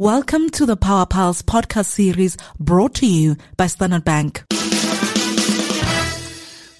Speaker 14: Welcome to the PowerPulse podcast series brought to you by Standard Bank.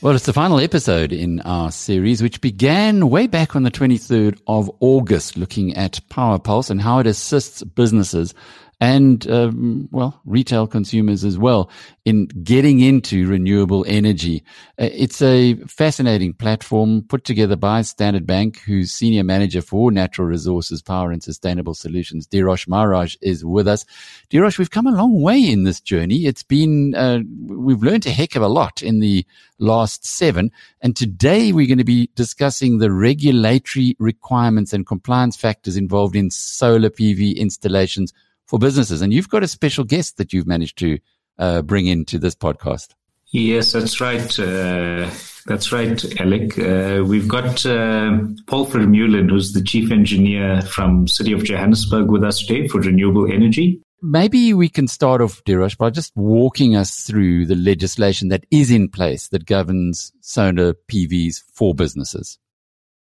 Speaker 2: Well, it's the final episode in our series, which began way back on the 23rd of August, looking at PowerPulse and how it assists businesses and, um, well, retail consumers as well in getting into renewable energy. Uh, it's a fascinating platform put together by Standard Bank, whose senior manager for natural resources, power and sustainable solutions, Dhirosh Maharaj, is with us. Dhirosh, we've come a long way in this journey. It's been, uh, we've learned a heck of a lot in the last seven. And today we're going to be discussing the regulatory requirements and compliance factors involved in solar PV installations for businesses. And you've got a special guest that you've managed to uh, bring into this podcast.
Speaker 15: Yes, that's right. Uh, that's right, Alec. Uh, we've got uh, Paul Vermeulen, who's the chief engineer from City of Johannesburg, with us today for renewable energy.
Speaker 2: Maybe we can start off, Dhirosh, by just walking us through the legislation that is in place that governs solar PVs for businesses.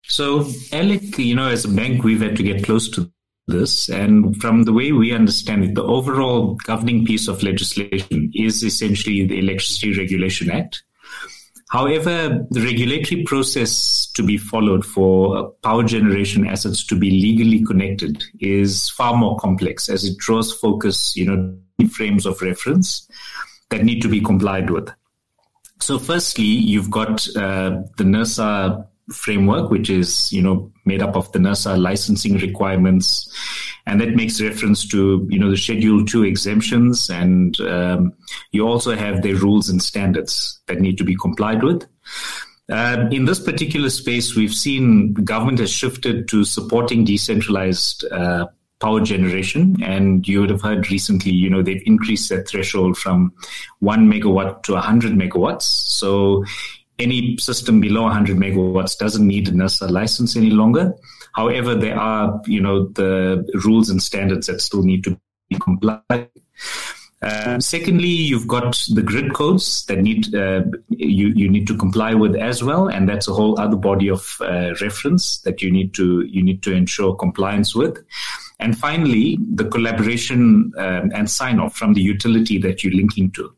Speaker 15: So, Alec, you know, as a bank, we've had to get close to this. And from the way we understand it, the overall governing piece of legislation is essentially the Electricity Regulation Act. However, the regulatory process to be followed for power generation assets to be legally connected is far more complex as it draws focus, you know, frames of reference that need to be complied with. So, firstly, you've got uh, the NERSA framework, which is you know made up of the NERSA licensing requirements, and that makes reference to you know the Schedule Two exemptions, and um, you also have the rules and standards that need to be complied with. Uh, in this particular space, we've seen government has shifted to supporting decentralized uh, power generation. And you would have heard recently, you know, they've increased that threshold from one megawatt to 100 megawatts. So any system below 100 megawatts doesn't need a NERSA license any longer. However, there are, you know, the rules and standards that still need to be complied. Uh, secondly, you've got the grid codes that need uh, you you need to comply with as well, and that's a whole other body of uh, reference that you need to you need to ensure compliance with. And finally, the collaboration um, and sign off from the utility that you're linking to.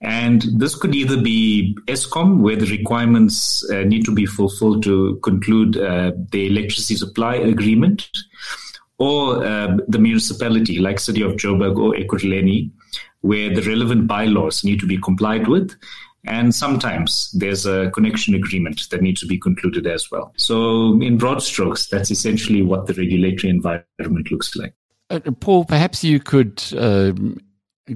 Speaker 15: And this could either be Eskom, where the requirements uh, need to be fulfilled to conclude uh, the electricity supply agreement, or uh, the municipality, like City of Joburg or Ekurhuleni, where the relevant bylaws need to be complied with. And sometimes there's a connection agreement that needs to be concluded as well. So, in broad strokes, that's essentially what the regulatory environment looks like.
Speaker 2: Uh, Paul, perhaps you could um,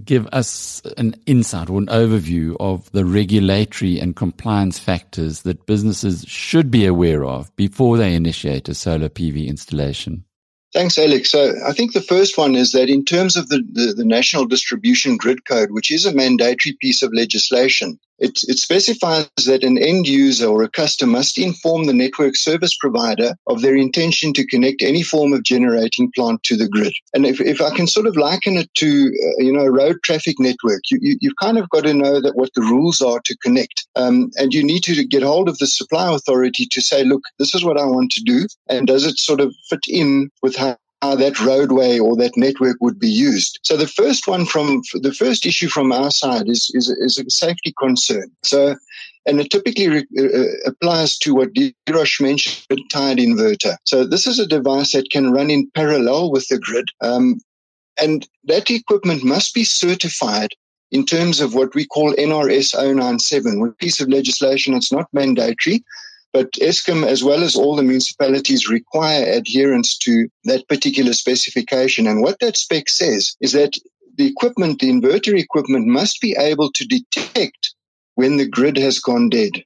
Speaker 2: give us an insight or an overview of the regulatory and compliance factors that businesses should be aware of before they initiate a solar PV installation?
Speaker 16: Thanks, Alex. So I think the first one is that in terms of the, the, the, National Distribution Grid Code, which is a mandatory piece of legislation, it, it specifies that an end user or a customer must inform the network service provider of their intention to connect any form of generating plant to the grid. And if, if I can sort of liken it to, uh, you know, a road traffic network, you, you, have kind of got to know that what the rules are to connect. Um, and you need to get hold of the supply authority to say, look, this is what I want to do. And does it sort of fit in with how how that roadway or that network would be used. So the first one from the first issue from our side is is, is a safety concern. So and it typically re- uh, uh applies to what Dhirosh mentioned, a tied inverter. So this is a device that can run in parallel with the grid, um, and that equipment must be certified in terms of what we call NRS 097, a piece of legislation. It's not mandatory, but Eskom, as well as all the municipalities, require adherence to that particular specification. And what that spec says is that the equipment, the inverter equipment, must be able to detect when the grid has gone dead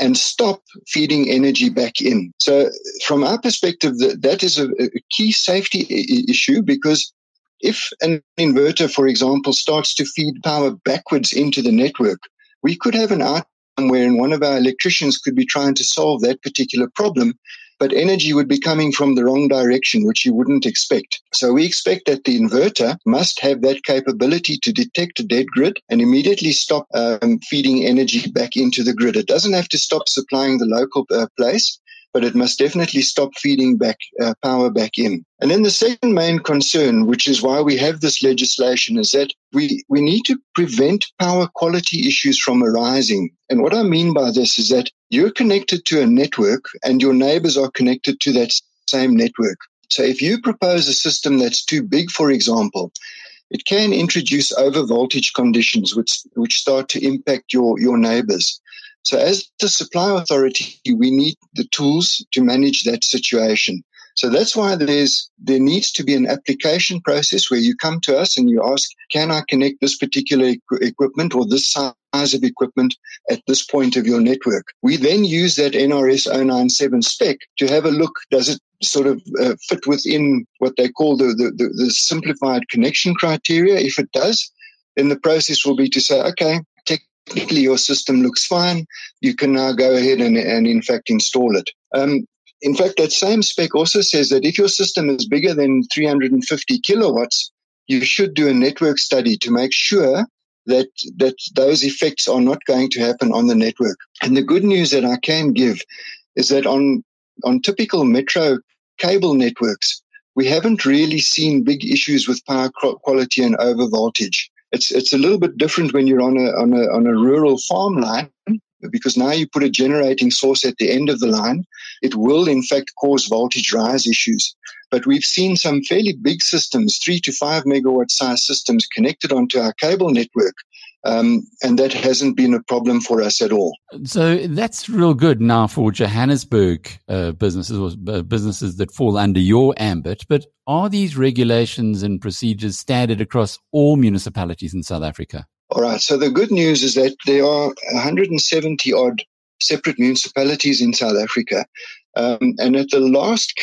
Speaker 16: and stop feeding energy back in. So, from our perspective, that is a, key safety issue because if an inverter, for example, starts to feed power backwards into the network, we could have an out wherein one of our electricians could be trying to solve that particular problem, but energy would be coming from the wrong direction, which you wouldn't expect. So we expect that the inverter must have that capability to detect a dead grid and immediately stop um, feeding energy back into the grid. It doesn't have to stop supplying the local uh, place, but it must definitely stop feeding back uh, power back in. And then the second main concern, which is why we have this legislation, is that we, we need to prevent power quality issues from arising. And what I mean by this is that you're connected to a network and your neighbors are connected to that same network. So if you propose a system that's too big, for example, it can introduce over voltage conditions which, which start to impact your, your neighbors. So as the supply authority, we need the tools to manage that situation. So that's why there's, there needs to be an application process where you come to us and you ask, can I connect this particular equ- equipment or this size of equipment at this point of your network? We then use that NRS 097 spec to have a look. Does it sort of uh, fit within what they call the, the, the, the simplified connection criteria? If it does, then the process will be to say, okay, technically your system looks fine. You can now go ahead and, and in fact install it. Um, in fact, that same spec also says that if your system is bigger than 350 kilowatts, you should do a network study to make sure that that those effects are not going to happen on the network. And the good news that I can give is that on on typical metro cable networks, we haven't really seen big issues with power quality and over voltage. It's it's a little bit different when you're on a on a on a rural farm line because now you put a generating source at the end of the line. It will in fact cause voltage rise issues. But we've seen some fairly big systems, three to five megawatt size systems connected onto our cable network um, and that hasn't been a problem for us at all.
Speaker 2: So that's real good now for Johannesburg uh, businesses or uh, businesses that fall under your ambit. But are these regulations and procedures standard across all municipalities in South Africa?
Speaker 16: All right. So the good news is that there are 170 odd separate municipalities in South Africa. Um, and at the last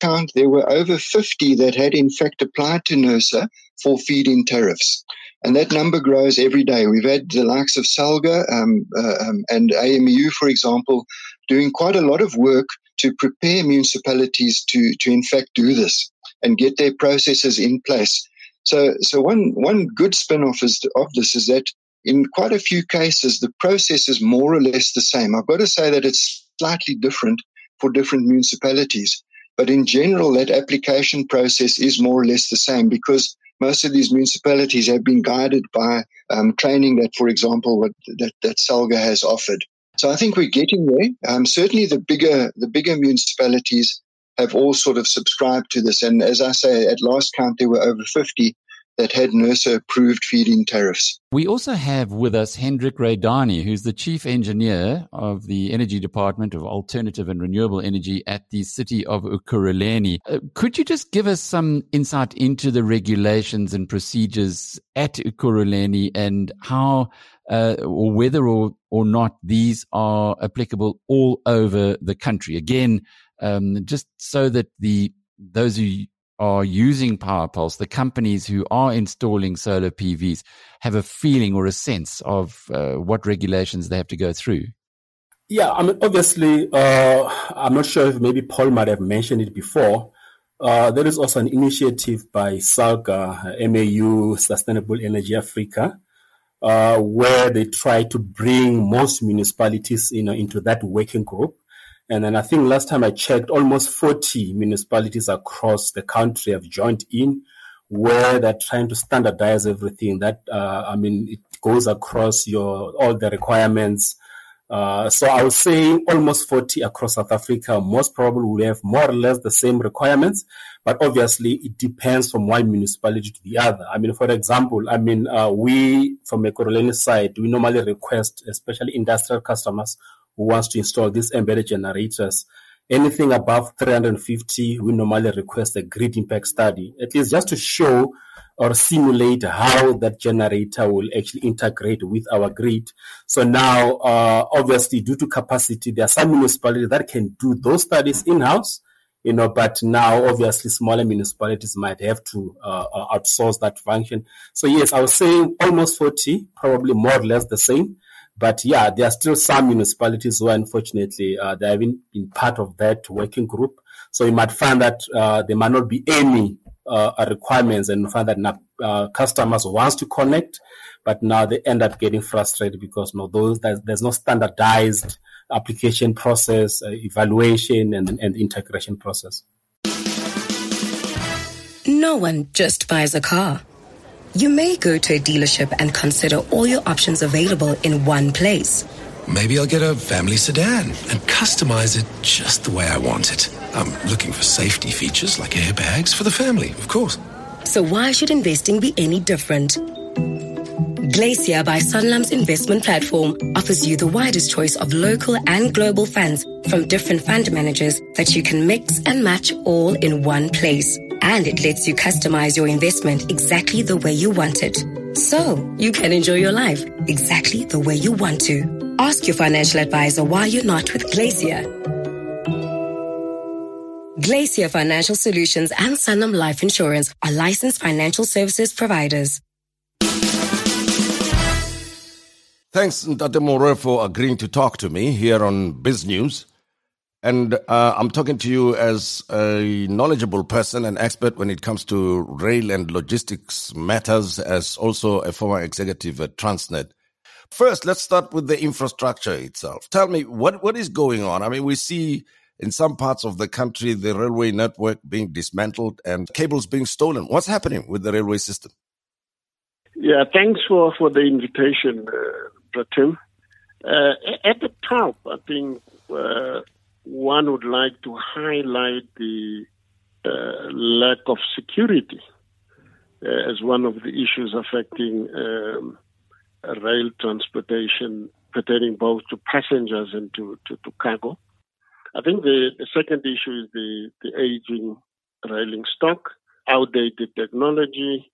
Speaker 16: count, there were over 50 that had in fact applied to NERSA for feed-in tariffs. And that number grows every day. We've had the likes of Salga um, uh, um, and AMEU, for example, doing quite a lot of work to prepare municipalities to, to in fact do this and get their processes in place. So, so one, one good spin-off of this is that in quite a few cases, the process is more or less the same. I've got to say that it's slightly different for different municipalities. But in general, that application process is more or less the same because most of these municipalities have been guided by um, training that, for example, what, that, that Salga has offered. So I think we're getting there. Um, certainly, the bigger the bigger municipalities have all sort of subscribed to this, and as I say, at last count, there were over fifty that had NERSA approved feed-in tariffs.
Speaker 2: We also have with us Hendrik Raydani, who's the chief engineer of the Energy Department of Alternative and Renewable Energy at the city of Ekurhuleni. Uh, could you just give us some insight into the regulations and procedures at Ekurhuleni and how uh, or whether or, or not these are applicable all over the country? Again, um, just so that the those who are using PowerPulse, the companies who are installing solar PVs, have a feeling or a sense of uh, what regulations they have to go through?
Speaker 17: Yeah, I mean, obviously, uh, I'm not sure if maybe Paul might have mentioned it before. Uh, there is also an initiative by SALGA, MAU, Sustainable Energy Africa, uh, where they try to bring most municipalities into that working group and then I think last time I checked, almost 40 municipalities across the country have joined in where they're trying to standardize everything. That, uh, I mean, it goes across your, all the requirements. Uh, so I would say almost 40 across South Africa. Most probably will have more or less the same requirements, but obviously it depends from one municipality to the other. I mean, for example, I mean, uh, we from Ekurhuleni side, we normally request, especially industrial customers, who wants to install these embedded generators. Anything above 350, we normally request a grid impact study, at least just to show or simulate how that generator will actually integrate with our grid. So now, uh, obviously, due to capacity, there are some municipalities that can do those studies in-house, you know, but now obviously smaller municipalities might have to uh, outsource that function. So yes, I was saying almost 40, probably more or less the same. But yeah, there are still some municipalities who, unfortunately, uh, they haven't been part of that working group. So you might find that uh, there might not be any uh, requirements, and find that uh, customers wants to connect, but now they end up getting frustrated because no, those there's no standardized application process, uh, evaluation, and, and integration process.
Speaker 9: No one just buys a car. You may go to a dealership and consider all your options available in one place.
Speaker 10: Maybe I'll get a family sedan and customize it just the way I want it. I'm looking for safety features like airbags for the family, of course.
Speaker 9: So why should investing be any different? Glacier by Sanlam's investment platform offers you the widest choice of local and global funds from different fund managers that you can mix and match all in one place and it lets you customize your investment exactly the way you want it. So you can enjoy your life exactly the way you want to. Ask your financial advisor why you're not with Glacier. Glacier Financial Solutions and Sanlam Life Insurance are licensed financial services providers.
Speaker 18: Thanks, Ntate Morwe, for agreeing to talk to me here on BizNews. And uh, I'm talking to you as a knowledgeable person and expert when it comes to rail and logistics matters, as also a former executive at Transnet. First, let's start with the infrastructure itself. Tell me what, what is going on? I mean, we see in some parts of the country the railway network being dismantled and cables being stolen. What's happening with the railway system?
Speaker 19: Yeah, thanks for, for the invitation, uh, Tim. Uh, at the top, I think uh, one would like to highlight the uh, lack of security as one of the issues affecting um, rail transportation pertaining both to passengers and to, to, to cargo. I think the, the second issue is the, the aging rolling stock, outdated technology,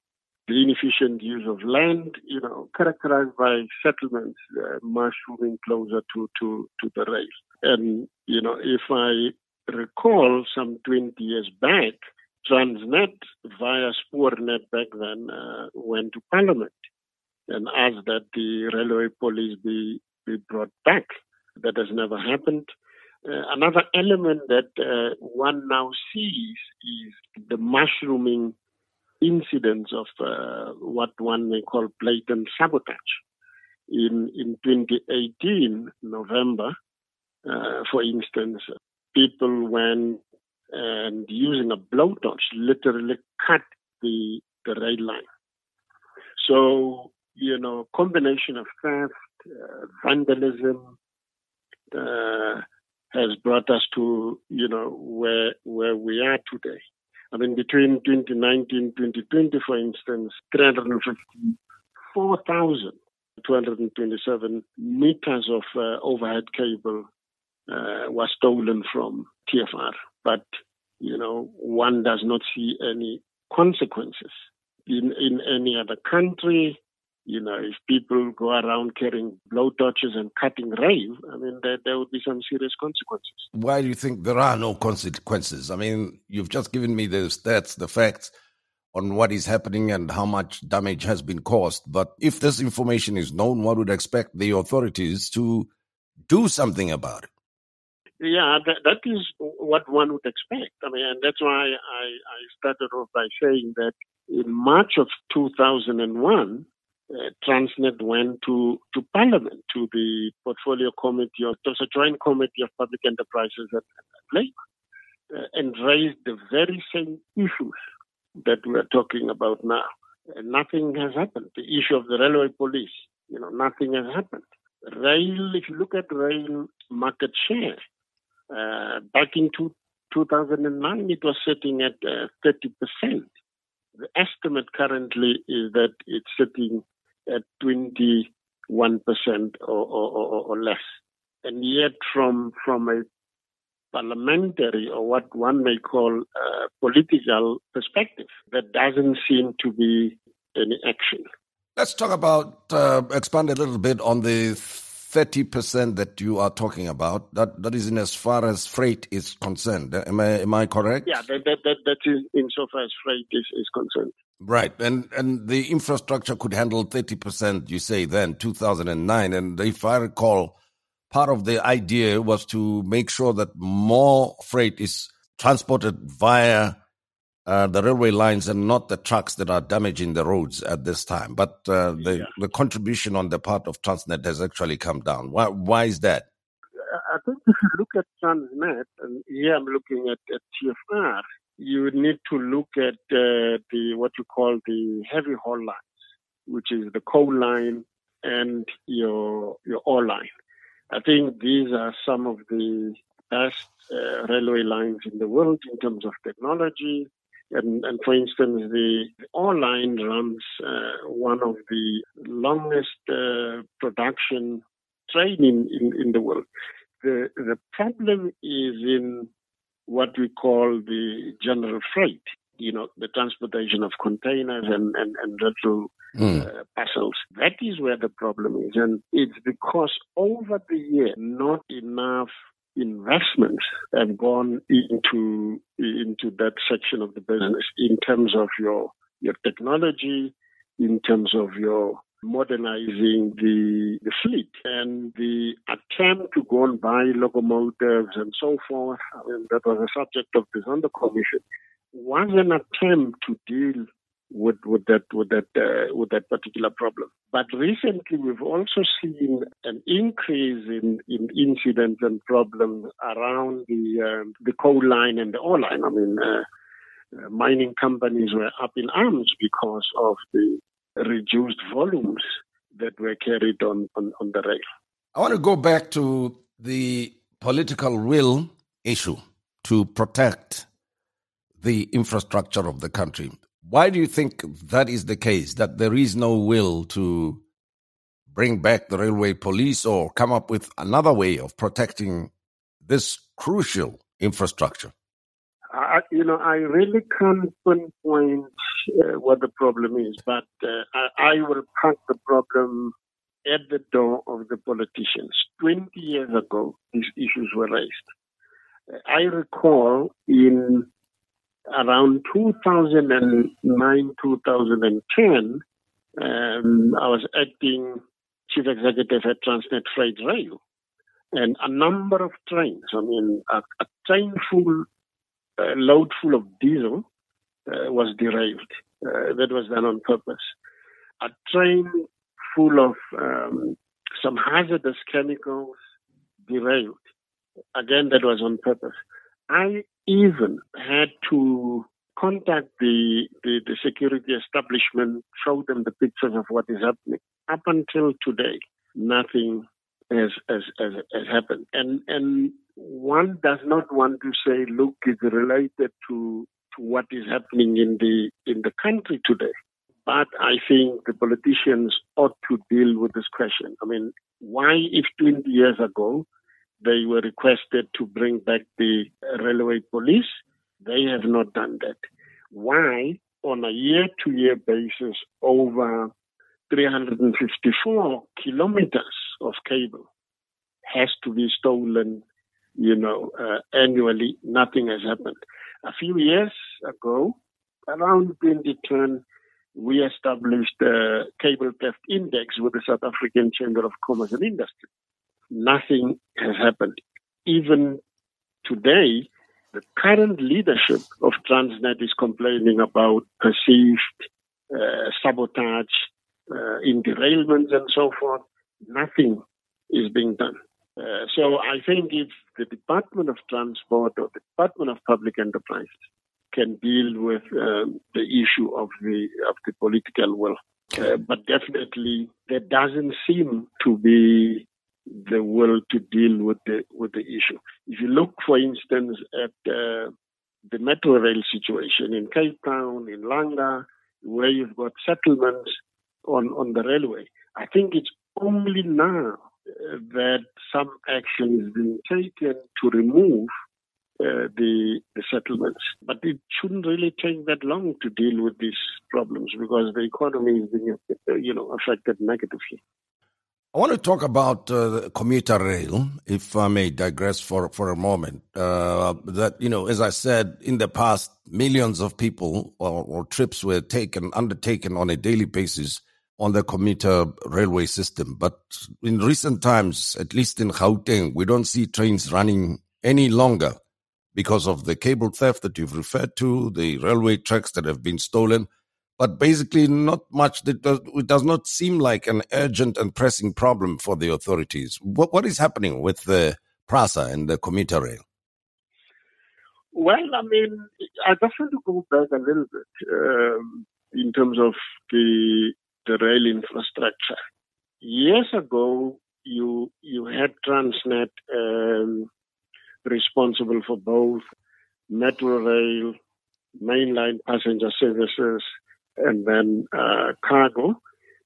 Speaker 19: the inefficient use of land, you know, characterized by settlements uh, much moving closer to, to, to the rail. And, you know, if I recall, some 20 years back, Transnet via Spoornet back then uh, went to Parliament and asked that the railway police be, be brought back. That has never happened. Uh, another element that uh, one now sees is the mushrooming incidents of uh, what one may call blatant sabotage. In, in 2018, November, uh, for instance, people went and using a blowtorch literally cut the, the rail line. So, you know, combination of theft, uh, vandalism, uh, has brought us to, you know, where, where we are today. I mean, between 2019 2020, for instance, 354,227 meters of uh, overhead cable uh, was stolen from TFR. But, you know, one does not see any consequences. In, in any other country, you know, if people go around carrying blowtorches and cutting rail, I mean, there, there would be some serious consequences.
Speaker 18: Why do you think there are no consequences? I mean, you've just given me the stats, the facts on what is happening and how much damage has been caused. But if this information is known, one would expect the authorities to do something about it.
Speaker 19: Yeah, that, that is what one would expect. I mean, and that's why I, I started off by saying that in March of 2001, uh, Transnet went to, to Parliament, to the Portfolio Committee, it was a joint committee of public enterprises and, and labor, uh, and raised the very same issues that we're talking about now. And nothing has happened. The issue of the railway police, you know, nothing has happened. Rail, if you look at rail market share, uh, back in two, 2009, it was sitting at 30%. Uh, the estimate currently is that it's sitting at 21% or, or, or, less. And yet, from, from a parliamentary or what one may call a political perspective, there doesn't seem to be any action.
Speaker 18: Let's talk about, uh, expand a little bit on the 30% that you are talking about. That That is in as far as freight is concerned. Am I, am I correct?
Speaker 19: Yeah, that, that, that, that is insofar as freight is, is concerned.
Speaker 18: Right. And and the infrastructure could handle 30%, you say then, 2009. And if I recall, part of the idea was to make sure that more freight is transported via uh, the railway lines and not the trucks that are damaging the roads at this time. But uh, the, yeah. the contribution on the part of Transnet has actually come down. Why, why is that?
Speaker 19: I think if you look at Transnet, and here I'm looking at, at TFR, you need to look at uh, the what you call the heavy haul lines, which is the coal line and your your ore line. I think these are some of the best uh, railway lines in the world in terms of technology. And, and for instance, the ore line runs uh, one of the longest uh, production train in, in, in the world. The, the problem is in what we call the general freight, you know, the transportation of containers and, and, and little mm. uh, parcels. That is where the problem is. And it's because over the year, not enough investments have gone into into that section of the business in terms of your your technology, in terms of your modernizing the, the fleet and the attempt to go and buy locomotives and so forth. I mean, that was a subject of this Zondo commission was an attempt to deal with, with that with that uh, with that particular problem. But recently, we've also seen an increase in, in incidents and problems around the um, the coal line and the ore line. I mean, uh, uh, mining companies were up in arms because of the reduced volumes that were carried on, on, on the rail.
Speaker 18: I want to go back to the political will issue to protect the infrastructure of the country. Why do you think that is the case, that there is no will to bring back the railway police or come up with another way of protecting this crucial infrastructure?
Speaker 19: I, you know, I really can't pinpoint uh, what the problem is, but uh, I, I will park the problem at the door of the politicians. 20 years ago, these issues were raised. I recall in around 2009, 2010, um, I was acting chief executive at Transnet Freight Rail. And a number of trains, I mean, a, a train full, uh, load full of diesel uh, was derailed. Uh, that was done on purpose. A train full of um, some hazardous chemicals derailed. Again, that was on purpose. I even had to contact the, the, the, security establishment, show them the pictures of what is happening. Up until today, nothing has, has, has, has happened. And, and one does not want to say, look, it's related to, to what is happening in the, in the country today. But I think the politicians ought to deal with this question. I mean, why, if 20 years ago they were requested to bring back the railway police, they have not done that. Why, on a year to year basis, over 354 kilometers of cable has to be stolen, you know, uh, annually? Nothing has happened. A few years ago, around 2010, we established a cable theft index with the South African Chamber of Commerce and Industry. Nothing has happened. Even today, the current leadership of Transnet is complaining about perceived uh, sabotage uh, in derailments and so forth. Nothing is being done. Uh, so I think if the Department of Transport or the Department of Public Enterprises can deal with um, the issue of the of the political will. Uh, but definitely, there doesn't seem to be the will to deal with the with the issue. If you look, for instance, at uh, the metro rail situation in Cape Town, in Langa, where you've got settlements on on the railway, I think it's only now that some action is being taken to remove uh, the the settlements. But it shouldn't really take that long to deal with these problems because the economy is being, uh, you know, affected negatively.
Speaker 18: I want to talk about uh, commuter rail, if I may digress for, for a moment. Uh, that, you know, as I said, in the past, millions of people or, or, trips were taken, undertaken on a daily basis on the commuter railway system. But in recent times, at least in Gauteng, we don't see trains running any longer because of the cable theft that you've referred to, the railway tracks that have been stolen, but basically not much. It does, not seem like an urgent and pressing problem for the authorities. What, what is happening with the PRASA and the commuter rail?
Speaker 19: Well, I mean, I just want to go back a little bit um, in terms of the the rail infrastructure. Years ago, you you had Transnet um, responsible for both metro rail, mainline passenger services, and then uh, cargo.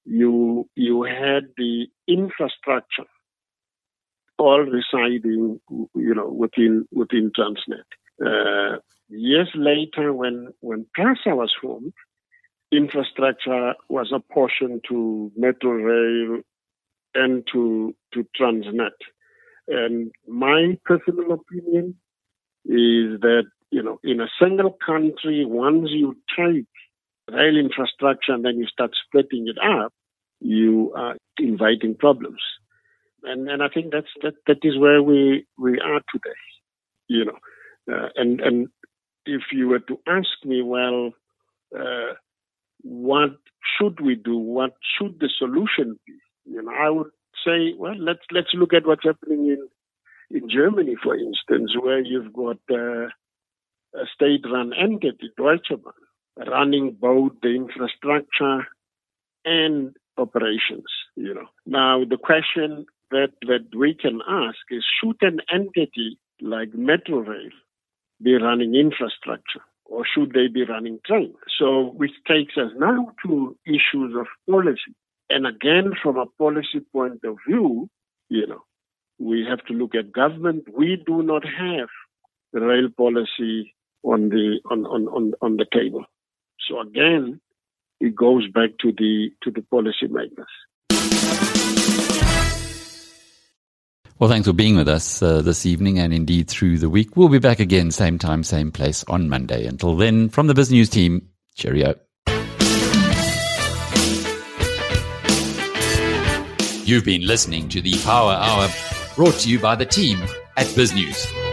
Speaker 19: You you had the infrastructure all residing, you know, within within Transnet. Uh, years later, when when PRASA was formed, infrastructure was apportioned to metro rail and to to Transnet. And my personal opinion is that, you know, in a single country, once you take rail infrastructure and then you start splitting it up, you are inviting problems. And, and I think that's, that, that is where we, we are today, you know. Uh, and, and if you were to ask me, well, uh, what should we do? What should the solution be? You know, I would say, well, let's let's look at what's happening in in Germany, for instance, where you've got uh, a state-run entity, Deutsche Bahn, running both the infrastructure and operations. You know, now the question that that we can ask is: Should an entity like Metrorail be running infrastructure? Or should they be running trains? So, which takes us now to issues of policy. And again, from a policy point of view, you know, we have to look at government. We do not have rail policy on the on, on, on, on the table. So again, it goes back to the to the policymakers.
Speaker 2: Well, thanks for being with us uh, this evening and indeed through the week. We'll be back again, same time, same place on Monday. Until then, from the BizNews team, cheerio. You've been listening to the Power Hour brought to you by the team at BizNews.